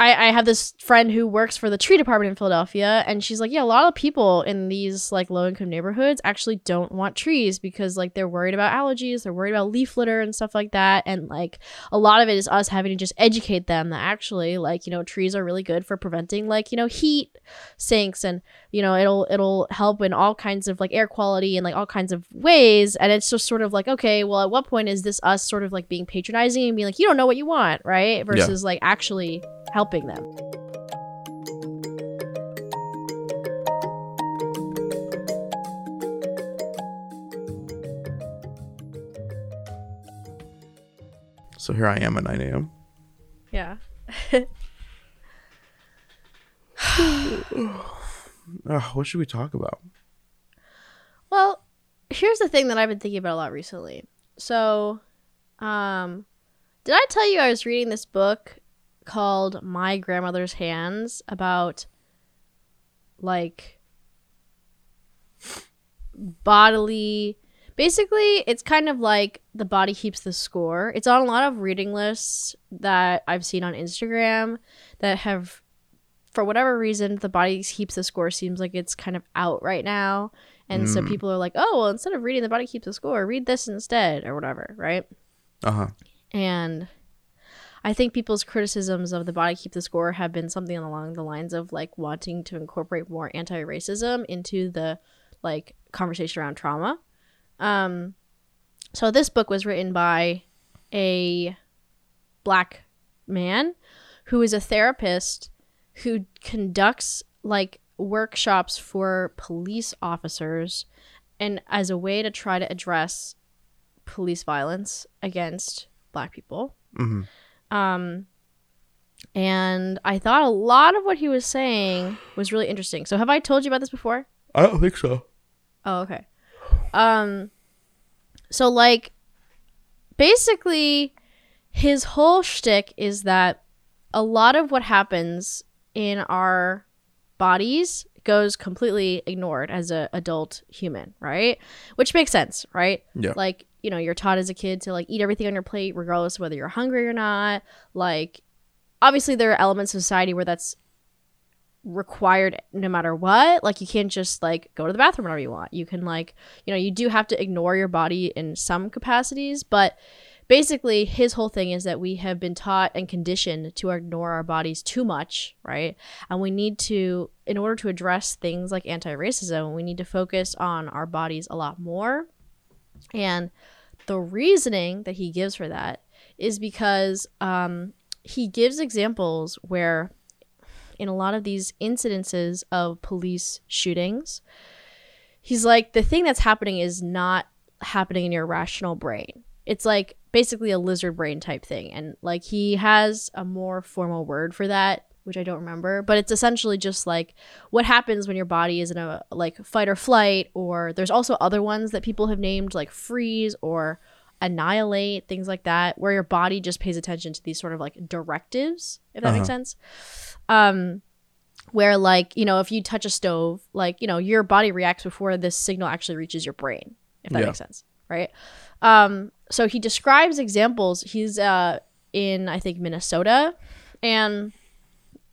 I, I have this friend who works for the tree department in Philadelphia, and she's like, yeah, a lot of people in these like low income neighborhoods actually don't want trees because like they're worried about allergies, they're worried about leaf litter and stuff like that, and like a lot of it is us having to just educate them that actually like you know trees are really good for preventing like you know heat sinks and you know it'll it'll help in all kinds of like air quality and like all kinds of ways, and it's just sort of like okay, well at what point is this us sort of like being patronizing and being like you don't know what you want, right? Versus like actually helping them. So here I am at 9 a.m. Yeah. Uh, what should we talk about? Well, here's the thing that I've been thinking about a lot recently. So, um, did I tell you I was reading this book called My Grandmother's Hands about like bodily basically it's kind of like the body keeps the score it's on a lot of reading lists that i've seen on instagram that have for whatever reason the body keeps the score seems like it's kind of out right now and so Mm. people are like oh well instead of reading the body keeps the score read this instead or whatever right Uh huh. and I think people's criticisms of the body keep the score have been something along the lines of like wanting to incorporate more anti-racism into the like conversation around trauma. Um so this book was written by a black man who is a therapist who conducts like workshops for police officers and as a way to try to address police violence against black people. hmm Um, and I thought a lot of what he was saying was really interesting. So, have I told you about this before? I don't think so. Oh, okay. Um, so like, basically, his whole shtick is that a lot of what happens in our bodies goes completely ignored as an adult human, right? Which makes sense, right? Yeah. Like, you know, you're taught as a kid to like eat everything on your plate regardless of whether you're hungry or not. Like obviously there are elements of society where that's required no matter what. Like you can't just like go to the bathroom whenever you want. You can like, you know, you do have to ignore your body in some capacities, but basically his whole thing is that we have been taught and conditioned to ignore our bodies too much, right? And we need to in order to address things like anti-racism, we need to focus on our bodies a lot more. And the reasoning that he gives for that is because um, he gives examples where in a lot of these incidences of police shootings, he's like, the thing that's happening is not happening in your rational brain. It's like basically a lizard brain type thing. And like he has a more formal word for that, which I don't remember, but it's essentially just like what happens when your body is in a like fight or flight, or there's also other ones that people have named like freeze or annihilate, things like that, where your body just pays attention to these sort of like directives, if that makes Uh-huh. sense. Um, where like you know if you touch a stove like you know your body reacts before this signal actually reaches your brain if that Yeah. makes sense right um so he describes examples he's uh in i think minnesota and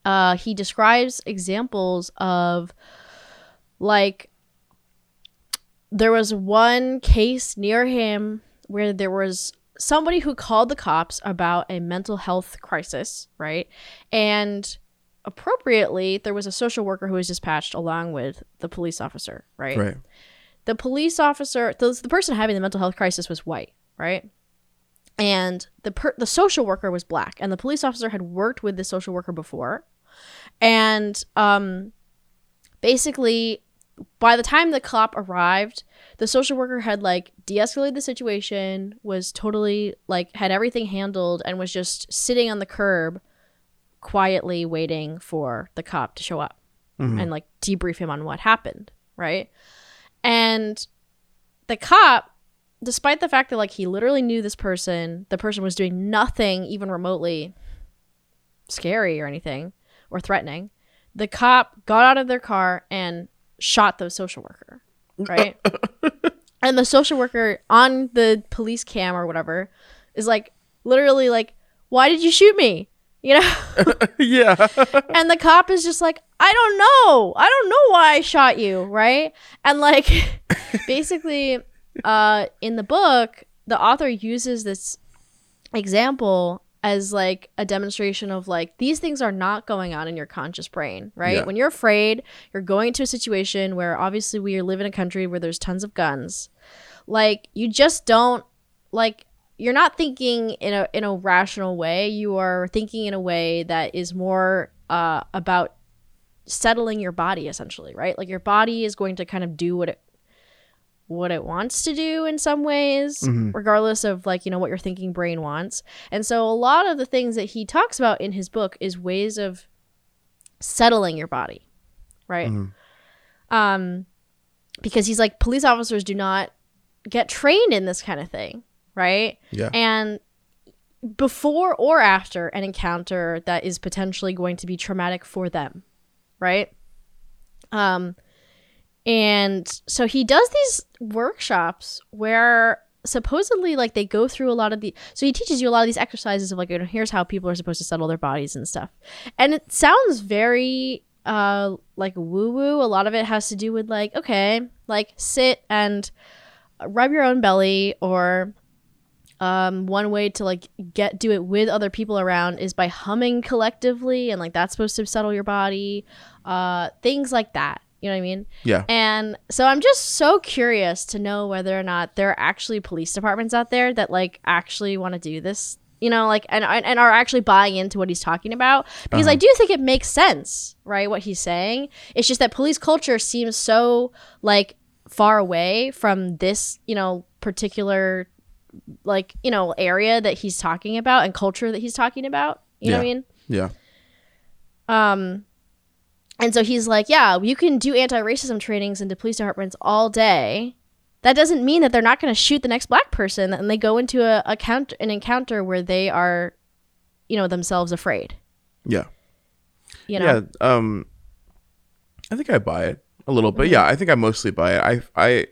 uh he describes examples of like there was one case near him where there was somebody who called the cops about a mental health crisis right and appropriately, there was a social worker who was dispatched along with the police officer, right? Right. The police officer, the, the person having the mental health crisis was white, right? And the per- the social worker was black, and the police officer had worked with the social worker before, and um, basically, by the time the cop arrived, the social worker had like de-escalated the situation, was totally like had everything handled, and was just sitting on the curb quietly waiting for the cop to show up Mhm. and like debrief him on what happened, right? And the cop, despite the fact that like he literally knew this person, the person was doing nothing even remotely scary or anything or threatening. The cop got out of their car and shot the social worker, right? and the social worker on the police cam or whatever is like literally like, "Why did you shoot me?" you know? yeah. and the cop is just like, I don't know. I don't know why I shot you, right? And like basically uh in the book, the author uses this example as like a demonstration of like these things are not going on in your conscious brain, right? Yeah. When you're afraid, you're going into a situation where obviously we live in a country where there's tons of guns. Like you just don't like you're not thinking in a in a rational way. You are thinking in a way that is more uh about settling your body essentially, right? Like your body is going to kind of do what it what it wants to do in some ways, Mhm. regardless of like, you know, what your thinking brain wants. And so a lot of the things that he talks about in his book is ways of settling your body, right? Mhm. Um because he's like police officers do not get trained in this kind of thing, right? Yeah. And before or after an encounter that is potentially going to be traumatic for them, right? Um and so he does these workshops where supposedly like they go through a lot of the so he teaches you a lot of these exercises of like you know here's how people are supposed to settle their bodies and stuff. And it sounds very uh like woo woo a lot of it has to do with like okay like sit and rub your own belly or um one way to like get do it with other people around is by humming collectively and like that's supposed to settle your body uh things like that you know what i mean Yeah. and so I'm just so curious to know whether or not there are actually police departments out there that like actually want to do this, you know, like and and are actually buying into what he's talking about because I Uh-huh. do think it makes sense, right? What he's saying. It's just that police culture seems so like far away from this, you know, particular like, you know, area that he's talking about and culture that he's talking about. You know what I mean? Yeah. Um, and so he's like, yeah, you can do anti-racism trainings into police departments all day. That doesn't mean that they're not going to shoot the next black person, and they go into a, a count, an encounter where they are, you know, themselves afraid. Yeah. You know, Yeah. Um, I think I buy it a little bit. Mm-hmm. Yeah, I think I mostly buy it. I I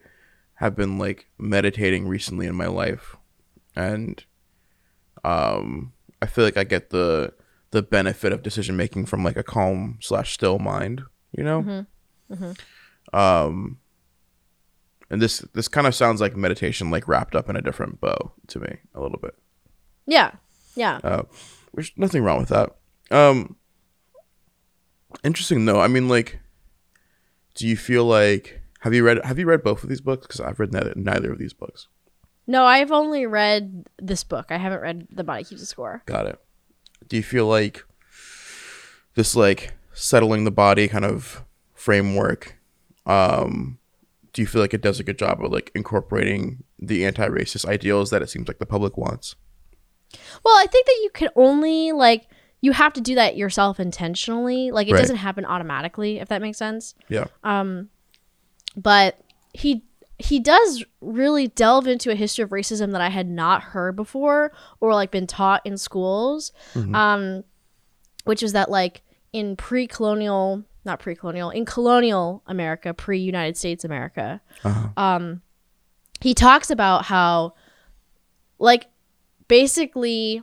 have been like meditating recently in my life, and um, I feel like I get the the benefit of decision making from like a calm slash still mind. You know. Mm-hmm. Um. And this this kind of sounds like meditation, like wrapped up in a different bow to me a little bit. yeah, yeah. Uh, there's nothing wrong with that. Um, interesting though. I mean, like, do you feel like have you read have you read both of these books? Because I've read neither neither of these books. No, I've only read this book. I haven't read The Body Keeps a Score. Got it. Do you feel like this like settling the body kind of framework? Um, do you feel like it does a good job of like incorporating the anti-racist ideals that it seems like the public wants? Well, I think that you can only like you have to do that yourself intentionally. Like it Right. doesn't happen automatically, if that makes sense. Yeah. Um, but he he does really delve into a history of racism that I had not heard before or like been taught in schools. Mhm. Um, which is that like in pre-colonial, not pre-colonial, in colonial America, pre-United States America, Uh-huh. um, he talks about how like basically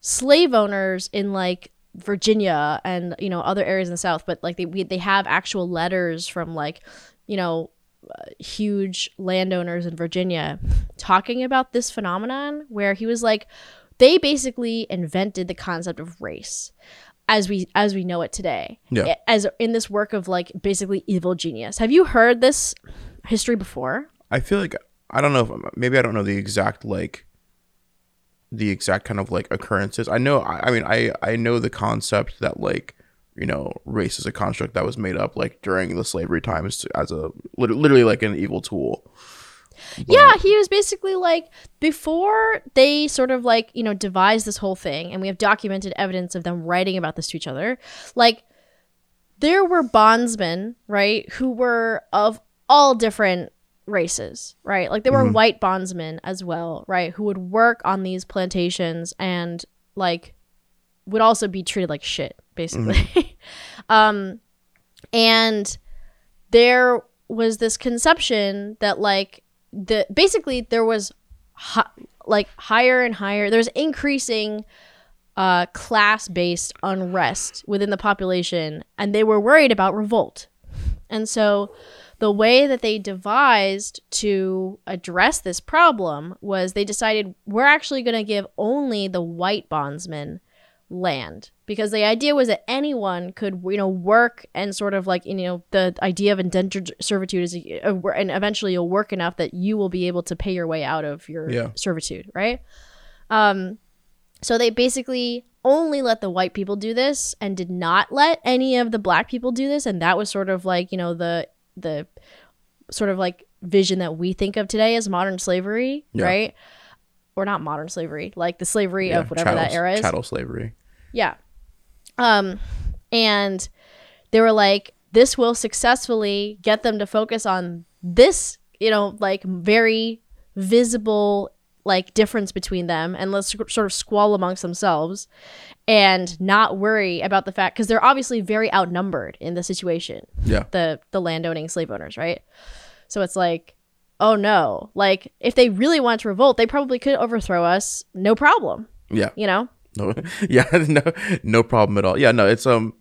slave owners in like Virginia and you know other areas in the South, but like they we, they have actual letters from like you know huge landowners in Virginia talking about this phenomenon where he was like they basically invented the concept of race as we as we know it today Yeah. as in this work of like basically evil genius have you heard this history before I feel like I don't know if maybe I don't know the exact like the exact kind of like occurrences. I know I, I mean I I know the concept that like you know race is a construct that was made up like during the slavery times to, as a literally like an evil tool. But- yeah he was basically like before they sort of like you know devised this whole thing and we have documented evidence of them writing about this to each other like there were bondsmen right who were of all different races right like there were Mhm. white bondsmen as well right who would work on these plantations and like would also be treated like shit basically um and there was this conception that like the basically there was hi- like higher and higher there's increasing uh, class-based unrest within the population, and they were worried about revolt. And so, the way that they devised to address this problem was they decided we're actually going to give only the white bondsmen land because the idea was that anyone could you know work and sort of like you know the idea of indentured servitude is uh, and eventually you'll work enough that you will be able to pay your way out of your Yeah. servitude right um so they basically only let the white people do this and did not let any of the black people do this and that was sort of like you know the the sort of like vision that we think of today as modern slavery Yeah. right or not modern slavery like the slavery Yeah, of whatever that era is Chattel slavery. yeah. Um, and they were like, this will successfully get them to focus on this, you know, like very visible like difference between them and let's sort of squall amongst themselves and not worry about the fact because they're obviously very outnumbered in the situation. Yeah. the the landowning slave owners right? So it's like oh no. Like if they really want to revolt they probably could overthrow us no problem. Yeah. you know No. Yeah. No. No problem at all. Yeah. No. It's um.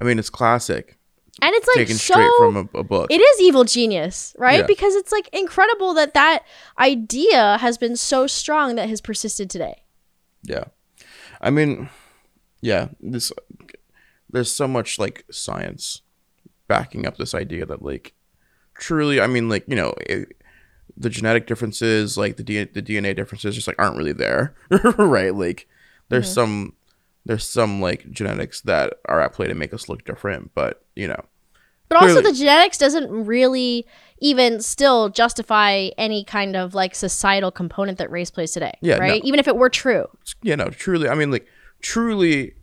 I mean, it's classic. and it's like taken so straight from a, a book. it is evil genius right Yeah. because it's like incredible that that idea has been so strong that has persisted today Yeah. I mean, yeah, this there's so much like science backing up this idea that like truly, I mean, like, you know, it, the genetic differences, like the D- the DNA differences just like aren't really there, right? Like there's Mm-hmm. some there's some like genetics that are at play to make us look different, but, you know. but also the genetics doesn't really even still justify any kind of like societal component that race plays today Yeah, right no. even if it were true you know, truly, I mean, like, truly,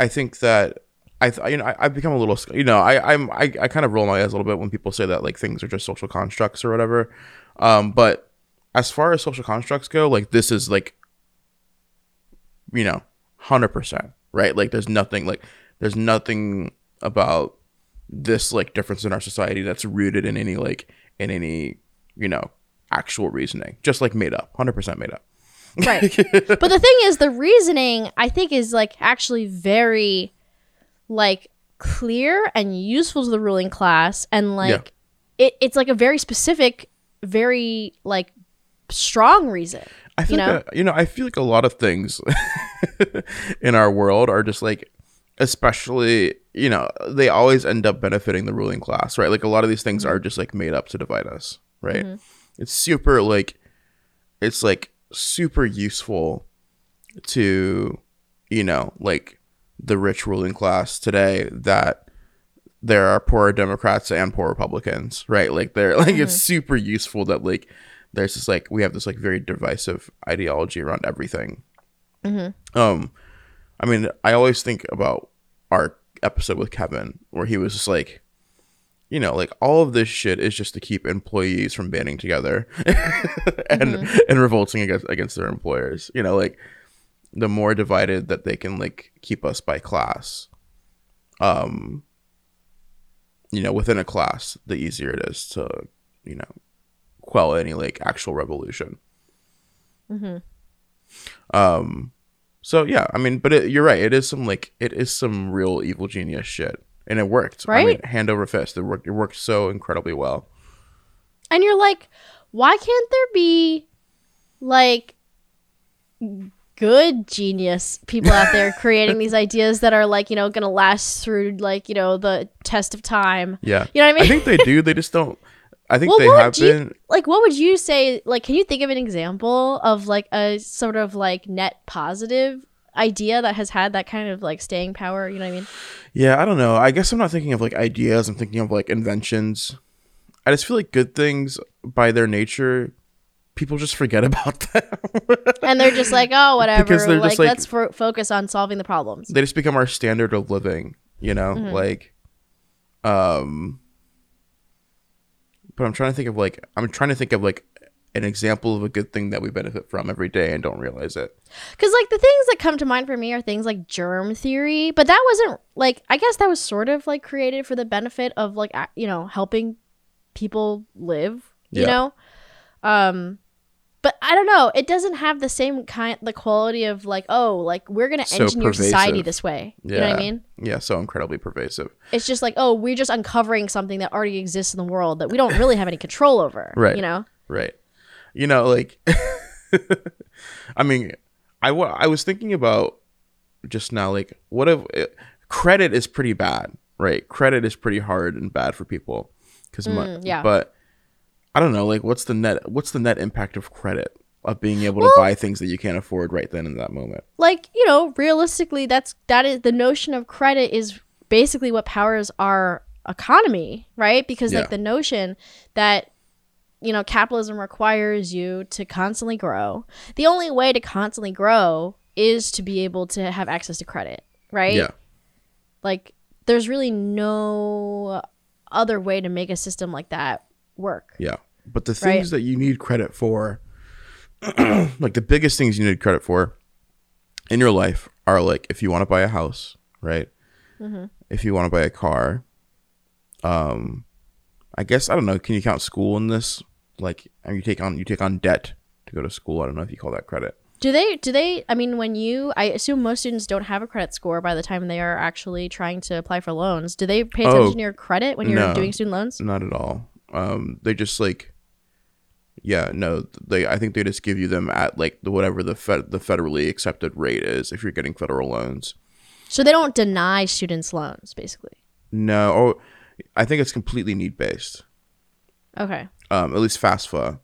I think that I, th- you know, I, I've become a little, you know, I, I'm, I, I kind of roll my eyes a little bit when people say that like things are just social constructs or whatever. Um, but as far as social constructs go, like this is like, you know, hundred percent right. Like, there's nothing like, there's nothing about this like difference in our society that's rooted in any like in any you know actual reasoning, just like made up, hundred percent made up. right but the thing is the reasoning i think is like actually very like clear and useful to the ruling class and like it, it's like a very specific very like strong reason I feel you know? you know, I feel like a lot of things in our world are just like especially, you know, they always end up benefiting the ruling class, right? Like a lot of these things mm-hmm. are just like made up to divide us, right? Mm-hmm. It's super like it's like super useful to you know, like the rich ruling class today that there are poor Democrats and poor Republicans, right? Like they're like it's mm-hmm. super useful that like there's this like we have this like very divisive ideology around everything. Um, I mean, I always think about our episode with Kevin where he was just like, you know, like all of this shit is just to keep employees from banding together and and revolting against against their employers. You know, like the more divided that they can like keep us by class, um, you know, within a class, the easier it is to, you know, quell any like actual revolution. Um, so yeah, I mean, but it, you're right. It is some like it is some real evil genius shit, and it worked. I mean, Right? hand over fist. It worked. It worked so incredibly well. and you're like why can't there be like good genius people out there creating these ideas that are like you know gonna last through like you know the test of time Yeah, you know what i mean I think they do. They just don't. I think Well, they have you- been. like what would you say like can you think of an example of like a sort of like net positive idea that has had that kind of like staying power you know what i mean Yeah, I don't know. I guess I'm not thinking of like ideas. I'm thinking of like inventions. I just feel like good things, by their nature, people just forget about them. and they're just like oh whatever Because they're like, just, like- let's fo- focus on solving the problems they just become our standard of living. You know, Mm-hmm. like, um. But I'm trying to think of like I'm trying to think of like an example of a good thing that we benefit from every day and don't realize it. Because like the things that come to mind for me are things like germ theory, but that wasn't like I guess that was sort of like created for the benefit of like you know helping people live, you Yeah. know. Um, but I don't know. It doesn't have the same kind, the quality of like, oh, like we're gonna So engineer society this way. Yeah. You know what I mean? Yeah, so incredibly pervasive. It's just like, oh, we're just uncovering something that already exists in the world that we don't really have any control over. Right. You know? Right. You know, like, I mean, I, I was thinking about just now, like, what if eh, credit is pretty bad, right? Credit is pretty hard and bad for people. Cause my, Mm, yeah. But I don't know, like, what's the net, what's the net impact of credit? Of being able Well- to buy things that you can't afford right then in that moment. Like, you know, realistically, that's that is the notion of credit is basically what powers our economy, right? Because Yeah. like the notion that you know capitalism requires you to constantly grow. The only way to constantly grow is to be able to have access to credit, right? Yeah. Like there's really no other way to make a system like that work. Yeah. But the Right. things that you need credit for, like the biggest things you need credit for in your life are like if you want to buy a house, right? Mm-hmm. If you want to buy a car, um, I guess I don't know. Can you count school in this? Like, you take on you take on debt to go to school. I don't know if you call that credit. Do they do they I mean when you I assume most students don't have a credit score by the time they are actually trying to apply for loans. Do they pay attention Oh, to your credit when you're no. doing student loans? Not at all. Um, they just like, yeah, no, they. I think they just give you them at like the whatever the fed the federally accepted rate is if you're getting federal loans. So they don't deny students loans basically. No, oh, I think it's completely need based. Okay. Um, at least FAFSA,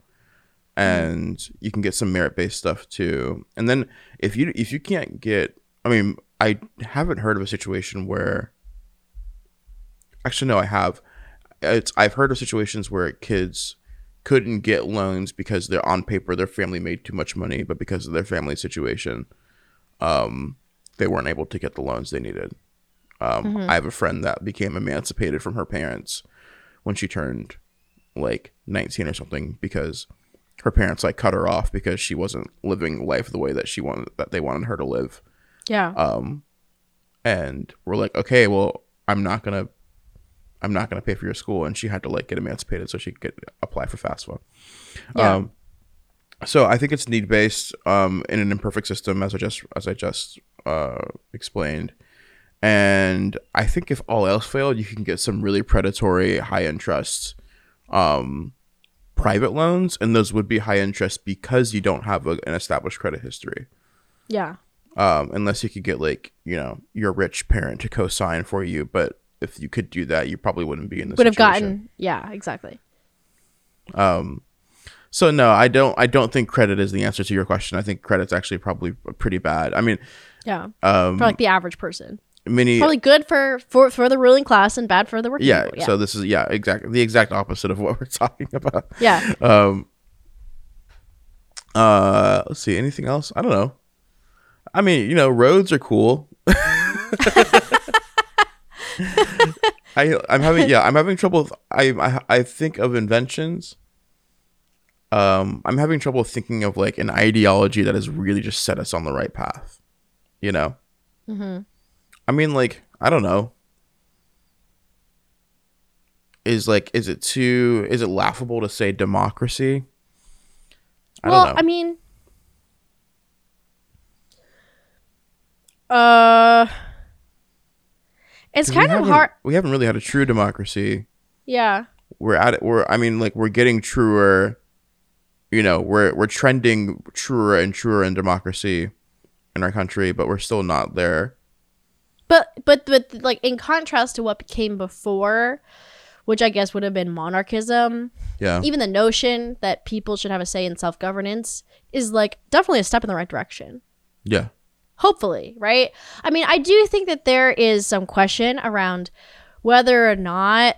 and you can get some merit based stuff too. And then if you if you can't get, I mean, I haven't heard of a situation where. Actually, no, I have. It's I've heard of situations where kids couldn't get loans because they're on paper their family made too much money, but because of their family situation, um, they weren't able to get the loans they needed. Um, I have a friend that became emancipated from her parents when she turned like 19 or something because her parents like cut her off because she wasn't living life the way that she wanted that they wanted her to live. Yeah. Um, and we're like, okay, well, I'm not gonna, I'm not gonna pay for your school, and she had to like get emancipated so she could apply for FAFSA. Yeah. Um, so I think it's need based um, in an imperfect system, as I just as I just uh, explained. And I think if all else failed, you can get some really predatory high interest um, private loans, and those would be high interest because you don't have a, an established credit history. yeah. Um, unless you could get like you know your rich parent to co-sign for you, but if you could do that, you probably wouldn't be in this. Would have gotten yeah, exactly. Um, so no, I don't. I don't think credit is the answer to your question. I think credit's actually probably pretty bad. I mean, Yeah. um, For like the average person. many. Probably good for for for the ruling class and bad for the working yeah. Yeah. So this is yeah, exactly the exact opposite of what we're talking about. yeah. Um. Uh, let's see. Anything else? I don't know. I mean, you know, roads are cool. I I'm having yeah I'm having trouble. with- I I I think of inventions. Um, I'm having trouble thinking of like an ideology that has really just set us on the right path. You know. hmm I mean, like I don't know. Is like is it too is it laughable to say democracy? I well, don't know. I mean, uh, it's kind of hard. We haven't really had a true democracy. Yeah, We're at it. We're I mean, like we're getting truer. You know, we're we're trending truer and truer in democracy in our country, but we're still not there. but but but like in contrast to what came before, which I guess would have been monarchism. Yeah. Even the notion that people should have a say in self governance is like definitely a step in the right direction. Yeah. Hopefully right i mean i do think that there is some question around whether or not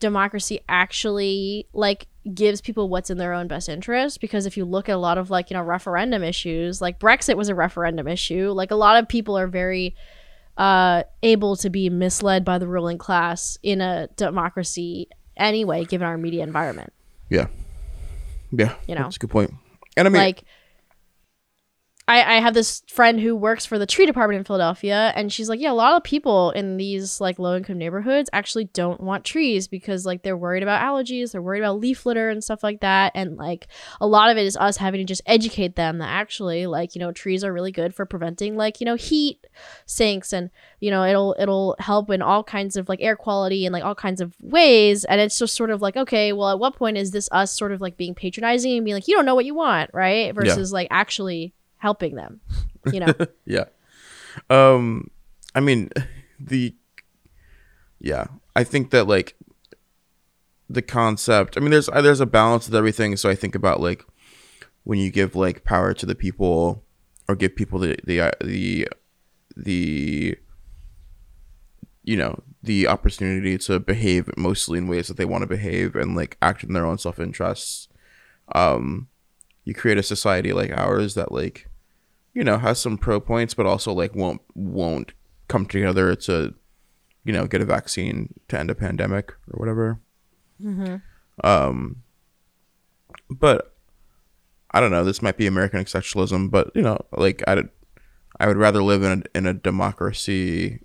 democracy actually like gives people what's in their own best interest because if you look at a lot of like you know referendum issues like brexit was a referendum issue like a lot of people are very uh able to be misled by the ruling class in a democracy anyway given our media environment Yeah. Yeah. You know. That's a good point. And I mean, like I, I have this friend who works for the tree department in Philadelphia, and she's like, yeah, a lot of people in these like low income neighborhoods actually don't want trees because like they're worried about allergies, they're worried about leaf litter and stuff like that, and like a lot of it is us having to just educate them that actually like you know trees are really good for preventing like you know heat sinks and you know it'll it'll help in all kinds of like air quality and like all kinds of ways, and it's just sort of like okay, well at what point is this us sort of like being patronizing and being like you don't know what you want, right? Versus like actually helping them you know yeah. Um, I mean, the yeah, I think that like the concept. I mean, there's there's a balance with everything. So I think about like when you give like power to the people or give people the the uh, the the you know the opportunity to behave mostly in ways that they want to behave and like act in their own self interests um you create a society like ours that like you know has some pro points but also like won't won't come together to you know get a vaccine to end a pandemic or whatever. Um but i don't know this might be american exceptionalism but you know like i i would rather live in a, in a democracy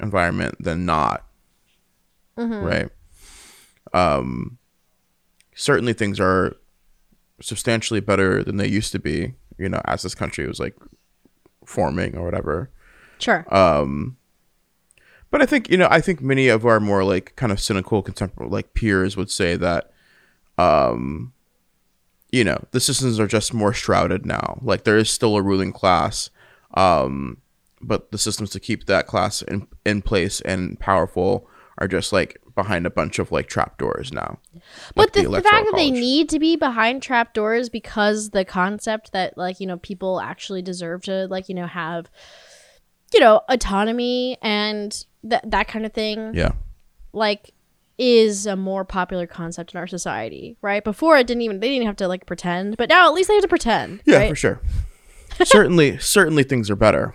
environment than not. Right. Um certainly things are substantially better than they used to be you know as this country was like forming or whatever. Sure. Um but i think you know i think many of our more like kind of cynical contemporary like peers would say that um you know the systems are just more shrouded now. Like there is still a ruling class um but the systems to keep that class in, in place and powerful are just like behind a bunch of like trapdoors now But the, the Electoral fact that they need to be behind trapdoors because the concept that like you know people actually deserve to like you know have you know autonomy and that that kind of thing yeah like is a more popular concept in our society, right? Before it didn't even they didn't have to like pretend, but now at least they have to pretend. Yeah, right? for sure. certainly, certainly things are better.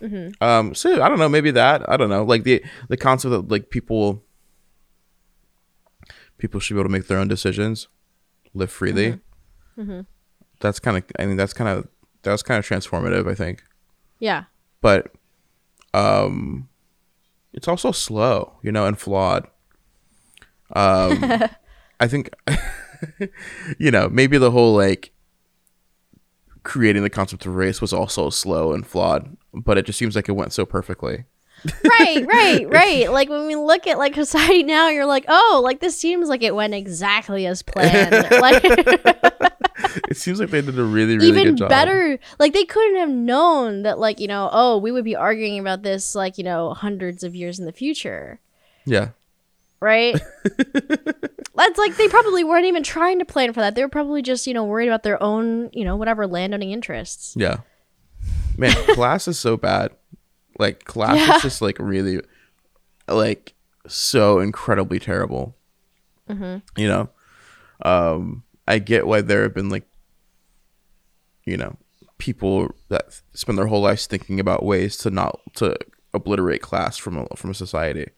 Mm-hmm. Um, so I don't know, maybe that I don't know, like the the concept that like people people should be able to make their own decisions, live freely. Mm-hmm. That's kind of, I mean, that's kind of that was kind of transformative, I think. Yeah. But um, it's also slow, you know, and flawed. Um, I think, you know, maybe the whole like creating the concept of race was also slow and flawed, but it just seems like it went so perfectly. right, right, right. Like when we look at like society now, you're like, oh, like this seems like it went exactly as planned. like It seems like they did a really, really even good job. better. Like they couldn't have known that, like you know, oh, we would be arguing about this like you know hundreds of years in the future, Yeah. Right? That's like they probably weren't even trying to plan for that. They were probably just you know worried about their own you know whatever landowning interests. Yeah. Man, class is so bad. Like class Yeah. is just like really like so incredibly terrible. Mm-hmm. You know? Um I get why there have been like you know, people that spend their whole lives thinking about ways to not to obliterate class from a, from a society.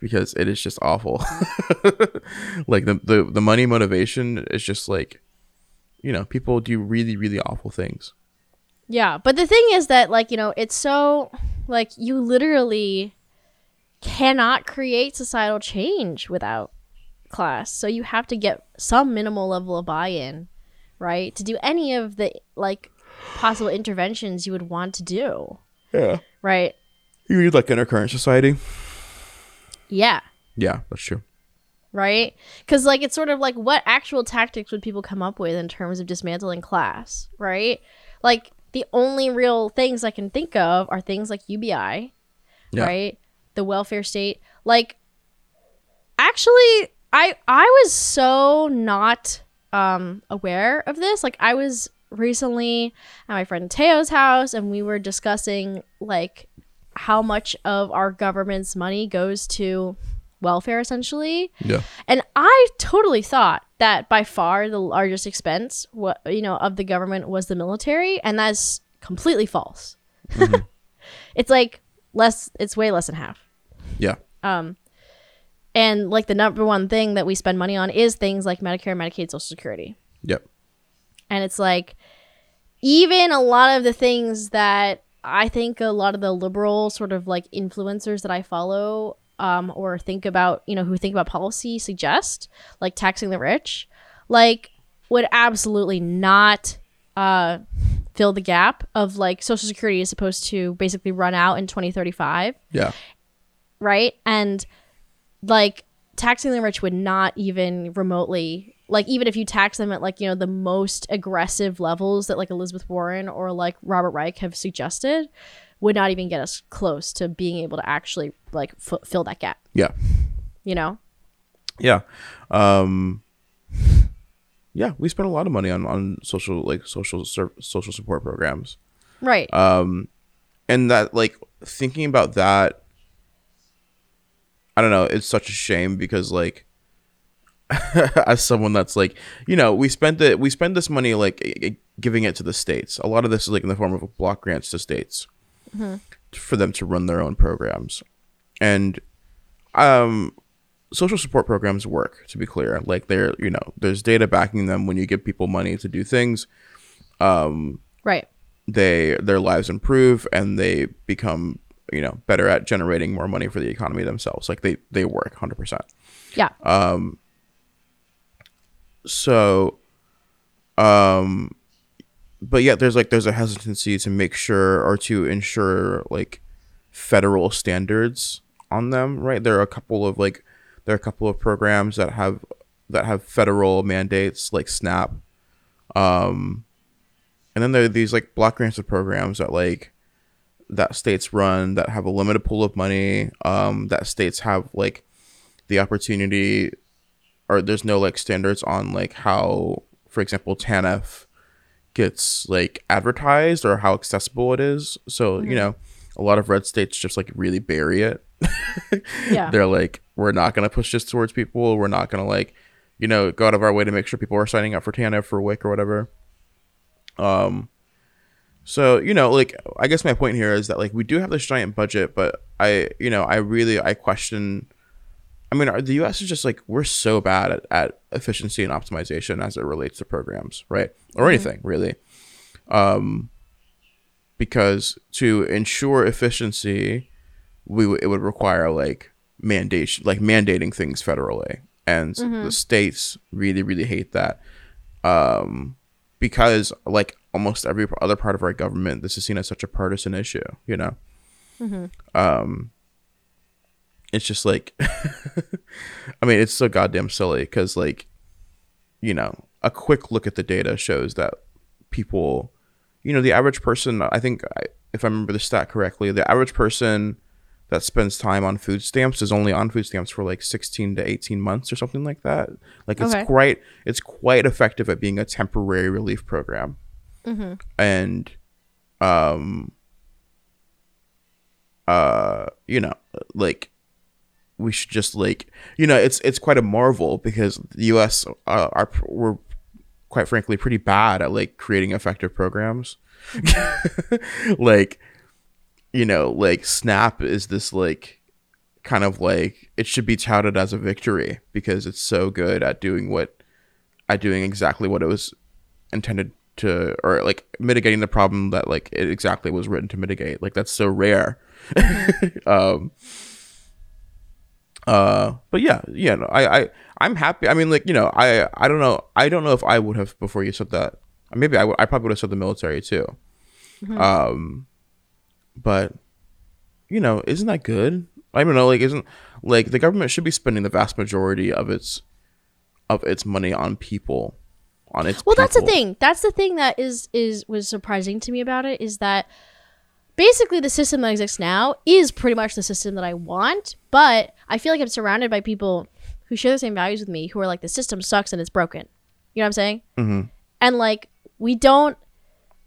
Because it is just awful. like the, the the money motivation is just like you know, people do really really awful things. Yeah, but the thing is that like, you know, it's so like you literally cannot create societal change without class. So you have to get some minimal level of buy-in, right? To do any of the like possible interventions you would want to do, Yeah. right? You read like Intercurrent Society? Yeah. Yeah, that's true. Right? Cuz like it's sort of like what actual tactics would people come up with in terms of dismantling class, right? Like the only real things I can think of are things like UBI, Yeah. right? The welfare state. Like actually I I was so not um aware of this. Like I was recently at my friend Teo's house and we were discussing like how much of our government's money goes to welfare essentially. Yeah. And I totally thought that by far the largest expense, what you know, of the government was the military, and that's completely false. it's like less. It's way less than half. Yeah. Um, and like the number one thing that we spend money on is things like Medicare, Medicaid, Social Security, Yep. and it's like even a lot of the things that I think a lot of the liberal sort of like influencers that I follow um, or think about, you know, who think about policy suggest, like taxing the rich, like would absolutely not uh, fill the gap of like Social Security is supposed to basically run out in 2035, Yeah. right? And like taxing the rich would not even remotely like even if you tax them at like you know the most aggressive levels that like Elizabeth Warren or like Robert Reich have suggested would not even get us close to being able to actually like f- fill that gap Yeah. you know Yeah. Um yeah, we spend a lot of money on on social like social ser- social support programs. right Um and that like thinking about that I don't know, it's such a shame because like as someone that's like, you know, we spent it we spend this money like giving it to the states. A lot of this is like in the form of block grants to states for them to run their own programs. And um social support programs work to be clear. Like they're, you know, there's data backing them when you give people money to do things Um, right they their lives improve and they become you know better at generating more money for the economy themselves like they they work 100% yeah so um but yet there's like there's a hesitancy to make sure or to ensure like federal standards on them right? There are a couple of like there are a couple of programs that have that have federal mandates like snap um and then there are these like block grants of programs that like that states run that have a limited pool of money um that states have like the opportunity or there's no like standards on like how for example TANF gets like advertised or how accessible it is. So you know a lot of red states just like really bury it. Yeah. They're like we're not going to push this towards people. We're not going to like you know go out of our way to make sure people are signing up for TANF for WIC or whatever. Um so you know like i guess my point here is that like we do have this giant budget but i you know i really i question i mean the us is just like we're so bad at, at efficiency and optimization as it relates to programs right? Or anything really. Um because to ensure efficiency we w- it would require like mandation like mandating things federally. And the states really really hate that. Um because like almost every other part of our government this is seen as such a partisan issue you know? Um it's just like i mean it's so goddamn silly because like you know a quick look at the data shows that people you know the average person i think I, if i remember the stat correctly the average person that spends time on food stamps is only on food stamps for like 16 to 18 months or something like that. Like it's Okay. quite it's quite effective at being a temporary relief program. And um uh you know like we should just like you know it's it's quite a marvel because the us uh, are we're quite frankly pretty bad at like creating effective programs. Like you know like snap is this like kind of like it should be touted as a victory because it's so good at doing what at doing exactly what it was intended to or like mitigating the problem that like it exactly was written to mitigate. Like that's so rare. Um uh but yeah yeah no, i i i'm happy. I mean like you know i i don't know i don't know if i would have before you said that. Maybe i would i probably would have said the military too. Um but you know isn't that good? I don't know like isn't like the government should be spending the vast majority of its of its money on people on its Well, that's the thing. That's the thing that is is was surprising to me about it is that basically the system that exists now is pretty much the system that I want, but I feel like I'm surrounded by people who share the same values with me who are like the system sucks and it's broken. You know what I'm saying? Mm-hmm. And like we don't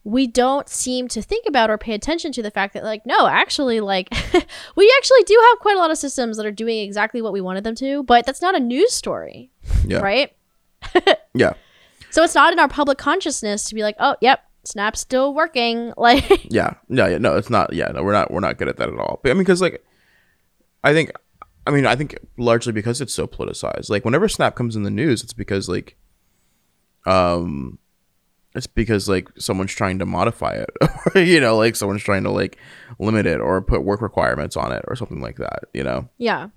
we don't seem to think about or pay attention to the fact that like no actually like we actually do have quite a lot of systems that are doing exactly what we wanted them to but that's not a news story yeah right yeah so it's not in our public consciousness to be like, oh, yep, Snap's still working. Like, yeah no yeah no it's not yeah no we're not we're not good at that at all but i mean because like i think i mean i think largely because it's so politicized like whenever snap comes in the news it's because like um it's because like someone's trying to modify it you know like someone's trying to like limit it or put work requirements on it or something like that you know Yeah.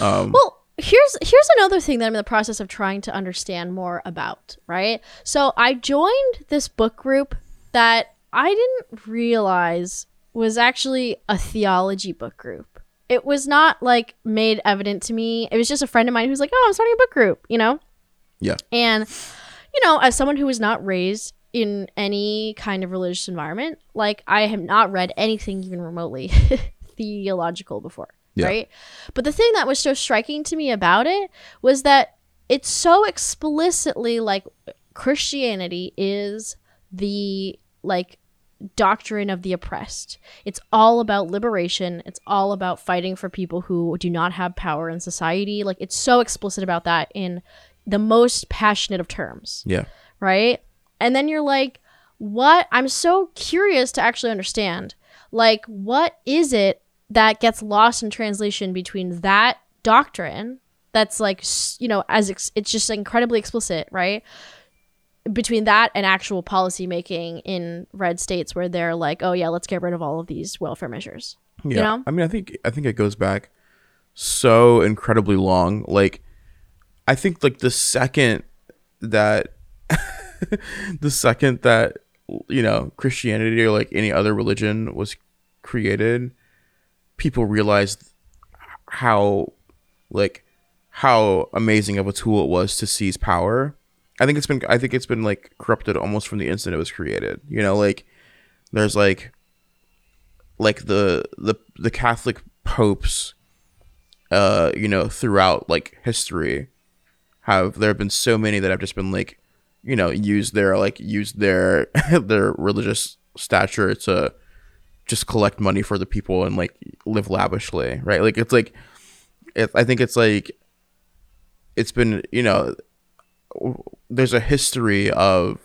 um Well, here's here's another thing that I'm in the process of trying to understand more about, right? So I joined this book group that I didn't realize was actually a theology book group. It was not like made evident to me. It was just a friend of mine who's like, "Oh, I'm starting a book group," you know? Yeah. And you know, as someone who was not raised in any kind of religious environment, like I have not read anything even remotely theological before, Yeah. right? But the thing that was so striking to me about it was that it's so explicitly like Christianity is the like doctrine of the oppressed. It's all about liberation. It's all about fighting for people who do not have power in society. Like it's so explicit about that in the most passionate of terms yeah right? And then you're like, what? I'm so curious to actually understand. Like, what is it that gets lost in translation between that doctrine that's like, you know, as ex- it's just incredibly explicit, right? Between that and actual policy making in red states where they're like, oh, yeah, let's get rid of all of these welfare measures. Yeah. know? I mean, I think I think it goes back so incredibly long. Like I think like the second that the second that you know, Christianity or like any other religion was created, people realized how like how amazing of a tool it was to seize power. I think it's been I think it's been like corrupted almost from the instant it was created. You know, like there's like like the the the Catholic popes, uh, you know, throughout like history, have there have been so many that have just been like, you know, used their like used their their religious stature to just collect money for the people and like live lavishly, right? Like it's like, it, I think it's like, it's been you know, there's a history of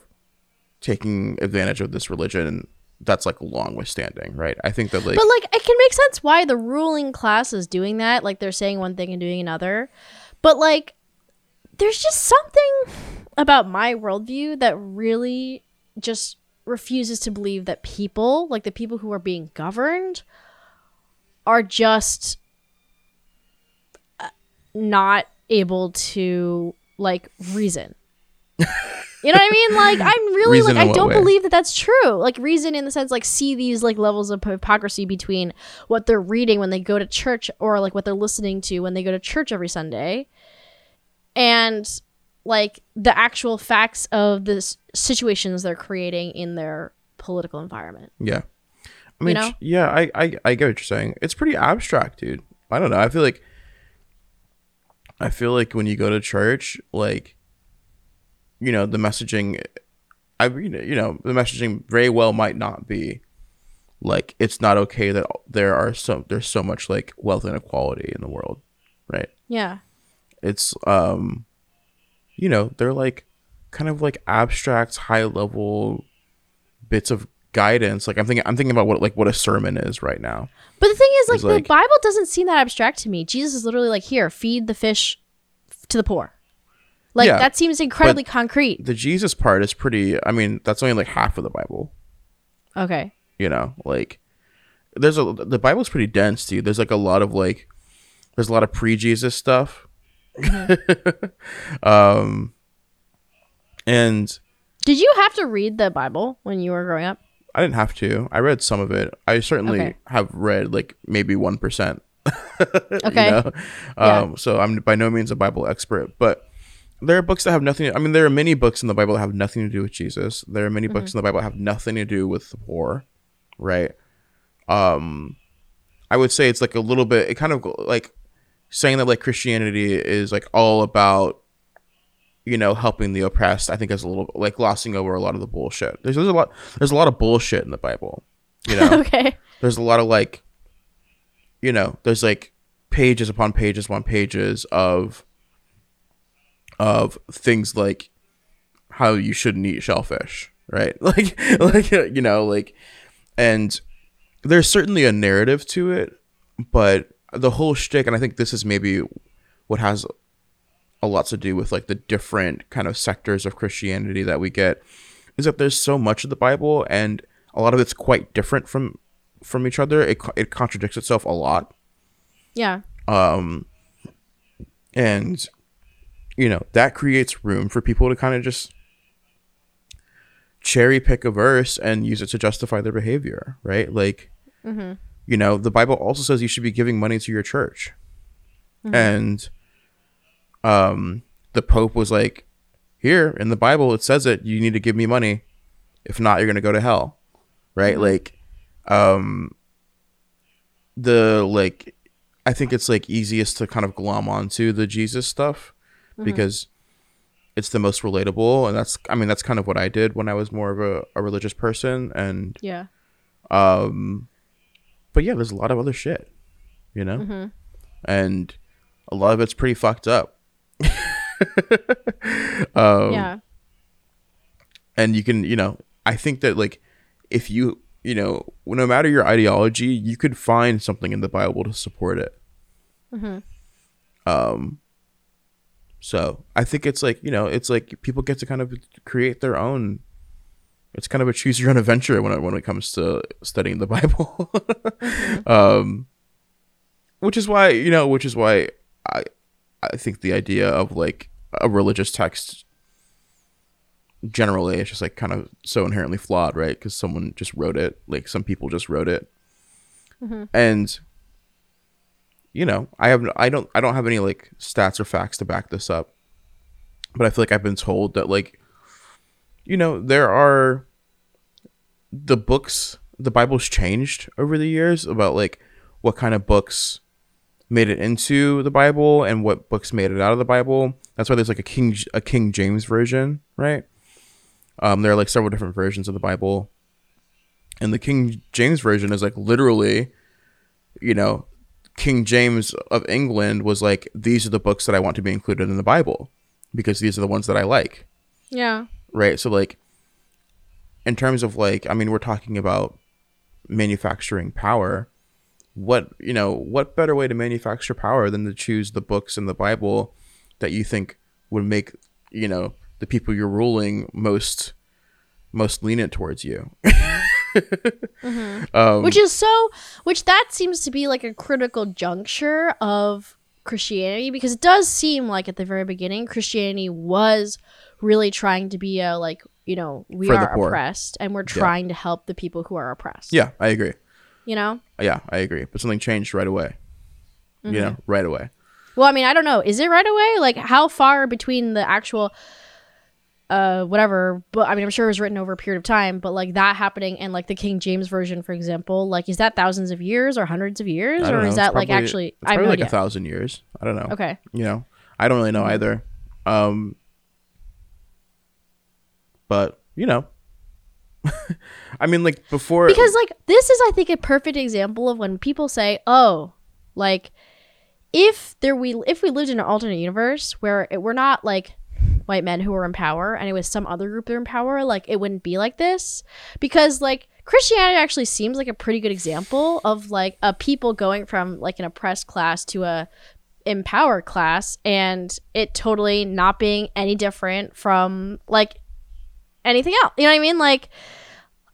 taking advantage of this religion that's like long withstanding, right? I think that like But like it can make sense why the ruling class is doing that. Like they're saying one thing and doing another. But like there's just something about my worldview that really just refuses to believe that people, like the people who are being governed, are just uh, not able to like reason. You know what I mean? Like I'm really Reason like I don't way? believe that that's true. Like reason in the sense like see these like levels of hypocrisy between what they're reading when they go to church or like what they're listening to when they go to church every Sunday and like the actual facts of the s- situations they're creating in their political environment. Yeah. I mean, know? yeah, I, I, I get what you're saying. It's pretty abstract, dude. I don't know. I feel like, I feel like when you go to church, like, you know, the messaging, I, you know, the messaging very well might not be like, it's not okay that there are so, there's so much like wealth inequality in the world, right? Yeah. It's, um, you know, they're like kind of like abstract, high level bits of guidance. Like I'm thinking, I'm thinking about what like what a sermon is right now. But the thing is like It's the Bible doesn't seem that abstract to me. Jesus is literally like here, feed the fish to the poor. Like Yeah, that seems incredibly concrete. The Jesus part is pretty. I mean, that's only like half of the Bible. Okay. You know, like there's a the Bible's pretty dense, dude. There's like a lot of like there's a lot of pre-Jesus stuff. um, and Did you have to read the Bible when you were growing up? I didn't have to. I read some of it. I certainly Okay. have read like maybe one percent. Okay. You know? Yeah. Um, so I'm by no means a Bible expert, but there are books that have nothing. I mean, there are many books in the Bible that have nothing to do with Jesus. There are many books in the Bible that have nothing to do with the poor, right? Um, I would say it's like a little bit. It kind of like saying that like Christianity is like all about you know helping the oppressed. I think is a little like glossing over a lot of the bullshit. There's, there's a lot. There's a lot of bullshit in the Bible. You know, okay. there's a lot of like you know there's like pages upon pages upon pages of of things like how you shouldn't eat shellfish right like like you know like and there's certainly a narrative to it but the whole shtick and i think this is maybe what has a lot to do with like the different kind of sectors of christianity that we get is that there's so much of the Bible and a lot of it's quite different from from each other. It it contradicts itself a lot. Yeah. Um and you know, that creates room for people to kind of just cherry pick a verse and use it to justify their behavior, right? Like you know, the Bible also says you should be giving money to your church. And um the Pope was like, Here in the Bible it says it, you need to give me money. If not, you're gonna go to hell. Right? Like um the like I think it's like easiest to kind of glom onto the Jesus stuff because it's the most relatable and that's I mean that's kind of what I did when I was more of a, a religious person and Yeah. um but yeah there's a lot of other shit you know and a lot of it's pretty fucked up um yeah. and you can you know i think that like if you you know no matter your ideology you could find something in the bible to support it Hmm. um so i think it's like you know it's like people get to kind of create their own it's kind of a choose your own adventure when it, when it comes to studying the bible. Um which is why you know which is why i i think the idea of like a religious text generally it's just like kind of so inherently flawed right? Because someone just wrote it like some people just wrote it. And you know i have i don't i don't have any like stats or facts to back this up. But i feel like i've been told that like you know there are the books the bible's changed over the years about like what kind of books made it into the bible and what books made it out of the bible. That's why there's like a king a king james version right? Um there are like several different versions of the bible. And the king james version is like literally you know king james of england was like these are the books that i want to be included in the bible because these are the ones that i like. Yeah. Right? So like in terms of like i mean we're talking about manufacturing power. What you know what better way to manufacture power than to choose the books in the bible that you think would make you know the people you're ruling most most lenient towards you? Um, which is so which that seems to be like a critical juncture of christianity because it does seem like at the very beginning christianity was really trying to be a like you know we For are oppressed and we're trying to help the people who are oppressed. Yeah i agree. You know? Uh, yeah i agree. But something changed right away. You mm-hmm. know right away. Well i mean i don't know. Is it right away? Like how far between the actual uh whatever but i mean i'm sure it was written over a period of time but like that happening and like the king james version for example like is that thousands of years or hundreds of years? Or know. is that like actually it's probably like a thousand years. I don't know. Okay. You know i don't really know either. Um but you know. I mean like before because like this is i think a perfect example of when people say oh like if there we if we lived in an alternate universe where it, we're not like white men who were in power and it was some other group that were in power like it wouldn't be like this. Because like christianity actually seems like a pretty good example of like a people going from like an oppressed class to a empowered class and it totally not being any different from like anything else. You know what i mean? Like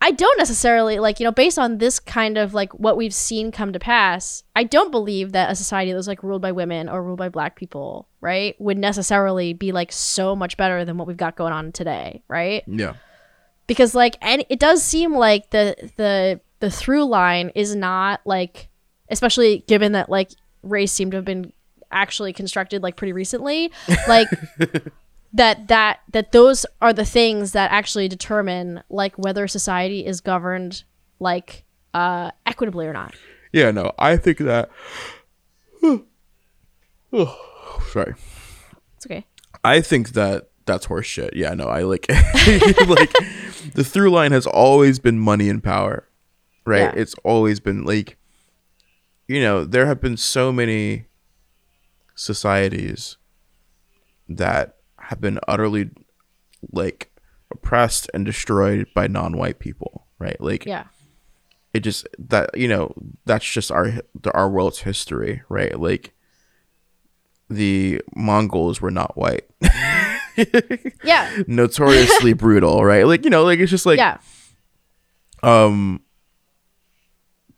I don't necessarily like, you know, based on this kind of like what we've seen come to pass, I don't believe that a society that was like ruled by women or ruled by black people, right, would necessarily be like so much better than what we've got going on today, right? yeah Because like and it does seem like the the the through line is not like especially given that like race seemed to have been actually constructed like pretty recently, like that that that those are the things that actually determine like whether society is governed like uh equitably or not yeah no i think that sorry it's okay I think that that's horseshit. Yeah, no, I like like the through line has always been money and power, right? Yeah. It's always been like, you know, there have been so many societies that have been utterly like oppressed and destroyed by non-white people, right? Like yeah it just that you know that's just our our world's history right like the mongols were not white Yeah. notoriously brutal, right? Like, you know, like it's just like yeah. um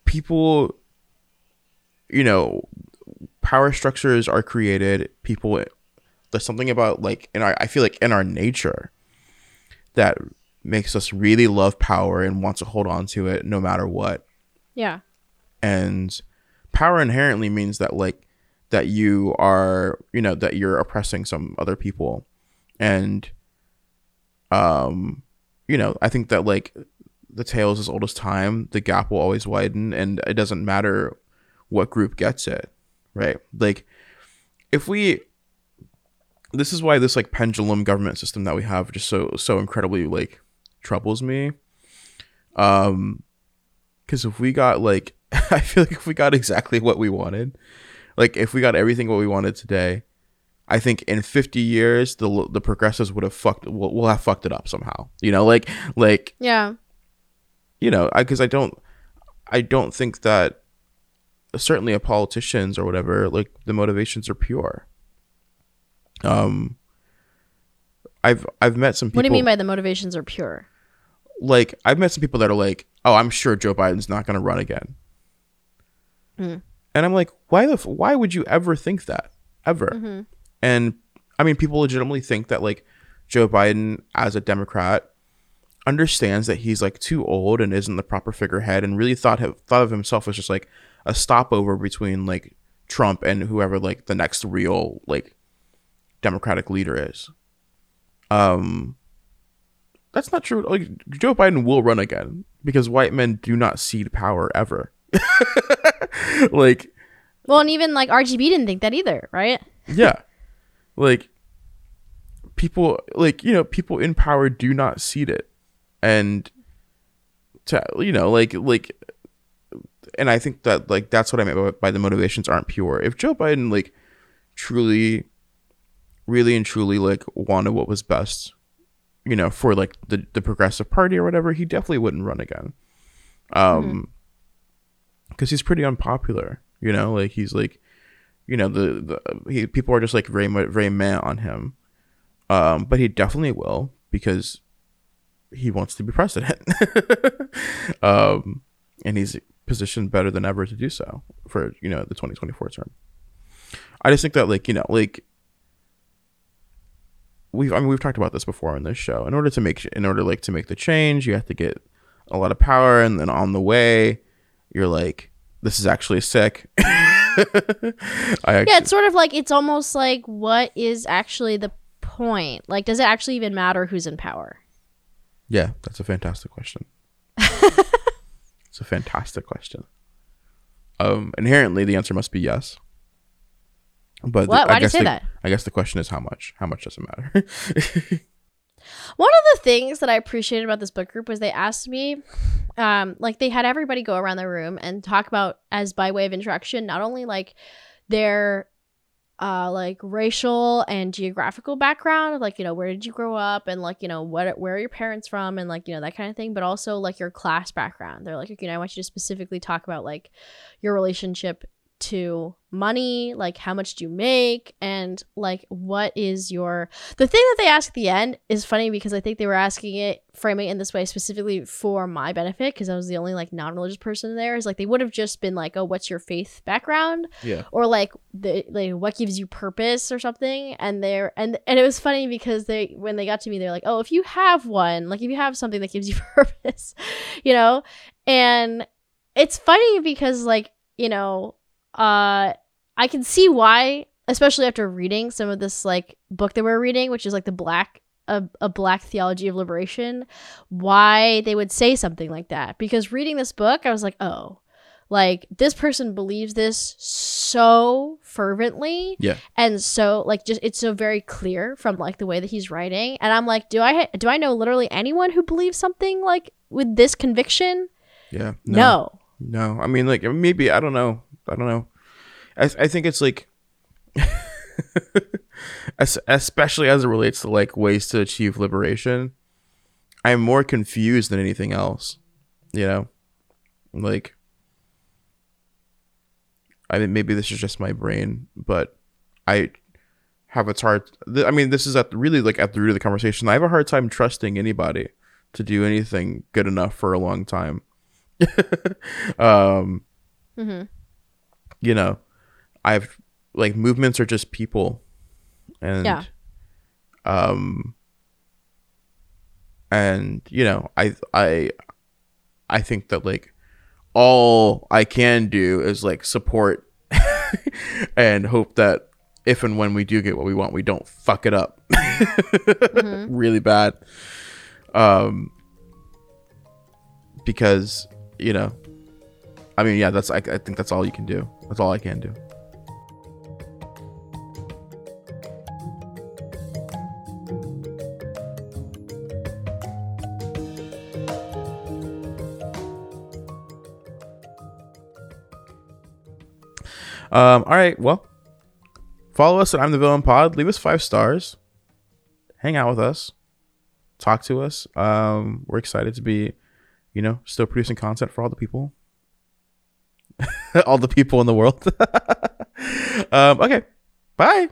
people you know power structures are created people there's something about like in our i feel like in our nature that makes us really love power and want to hold on to it no matter what. Yeah. and power inherently means that like that you are you know that you're oppressing some other people. And um you know i think that like the tale is as old as time. The gap will always widen and it doesn't matter what group gets it right? Like if we this is why this like pendulum government system that we have just so so incredibly like troubles me. Um because if we got like i feel like if we got exactly what we wanted like if we got everything what we wanted today i think in 50 years the the progressives would have fucked will will have fucked it up somehow you know? Like like Yeah. you know I because I, don't i don't think that certainly a politicians or whatever like the motivations are pure um i've i've met some people What do you mean by the motivations are pure? like I've met some people that are like, "Oh, I'm sure Joe Biden's not going to run again," Mm. and I'm like, "Why the? F- why would you ever think that? Ever?" Mm-hmm. And I mean, people legitimately think that like Joe Biden as a Democrat understands that he's like too old and isn't the proper figurehead, and really thought have, thought of himself as just like a stopover between like Trump and whoever like the next real like Democratic leader is. Um, that's not true. Like Joe Biden will run again because white men do not cede power ever. like, Well, and even like RGB didn't think that either, right? yeah, like people, like you know, people in power do not cede it, and to you know, like like, and I think that like that's what I meant by, by the motivations aren't pure. If Joe Biden like truly, really and truly like wanted what was best you know, for like the, the progressive party or whatever, he definitely wouldn't run again. Um, because he's pretty unpopular, you know, like he's like, you know, the, the he, people are just like very very mad on him. Um, but he definitely will because he wants to be president. um, and he's positioned better than ever to do so for you know the 2024 term. I just think that like you know like we've I mean we've talked about this before on this show. In order to make in order like to make the change, you have to get a lot of power, and then on the way, you're like, this is actually sick. Actually, Yeah, it's sort of like it's almost like what is actually the point? Like, does it actually even matter who's in power? yeah, that's a fantastic question. it's a fantastic question. Um, inherently, the answer must be yes. But What? the- Why do you guess say the, that? I guess the question is how much. How much does it matter? One of the things that I appreciated about this book group was they asked me, um, like they had everybody go around the room and talk about as by way of introduction, not only like their uh like racial and geographical background, like you know where did you grow up and like you know what where are your parents from and like you know that kind of thing, but also like your class background. They're like, you know, I want you to specifically talk about like your relationship to money, like how much do you make, and like what is your the thing that they ask at the end is funny because I think they were asking it, framing it in this way specifically for my benefit because I was the only like non-religious person there. Is like they would have just been like, "Oh, what's your faith background?" yeah. or like the like what gives you purpose or something. And they're and and it was funny because they when they got to me, they're like, "Oh, if you have one, like if you have something that gives you purpose, you know," and it's funny because like you know, uh, I can see why especially after reading some of this like book that we're reading, which is like the black a, a black theology of liberation, why they would say something like that. Because reading this book, I was like, oh, like this person believes this so fervently Yeah. and so like just it's so very clear from like the way that he's writing and i'm like do i ha- do i know literally anyone who believes something like with this conviction Yeah. no, No, I mean, like maybe I don't know. I don't know. I I think it's like, especially as it relates to like ways to achieve liberation. I'm more confused than anything else. You know, like I mean, maybe this is just my brain, but I have a hard. Th- I mean, this is at really like at the root of the conversation. I have a hard time trusting anybody to do anything good enough for a long time. um, Mm-hmm. You know, I've like movements are just people, and Yeah. um, and you know, I I I think that like all I can do is like support and hope that if and when we do get what we want, we don't fuck it up really bad. Um, because you know, I mean, yeah, that's I, I think that's all you can do. That's all I can do. Um, all right, well, follow us at I'm the Villain Pod. Leave us five stars. Hang out with us. Talk to us. Um, we're excited to be, you know, still producing content for all the people. all the people in the world. um, okay. Bye.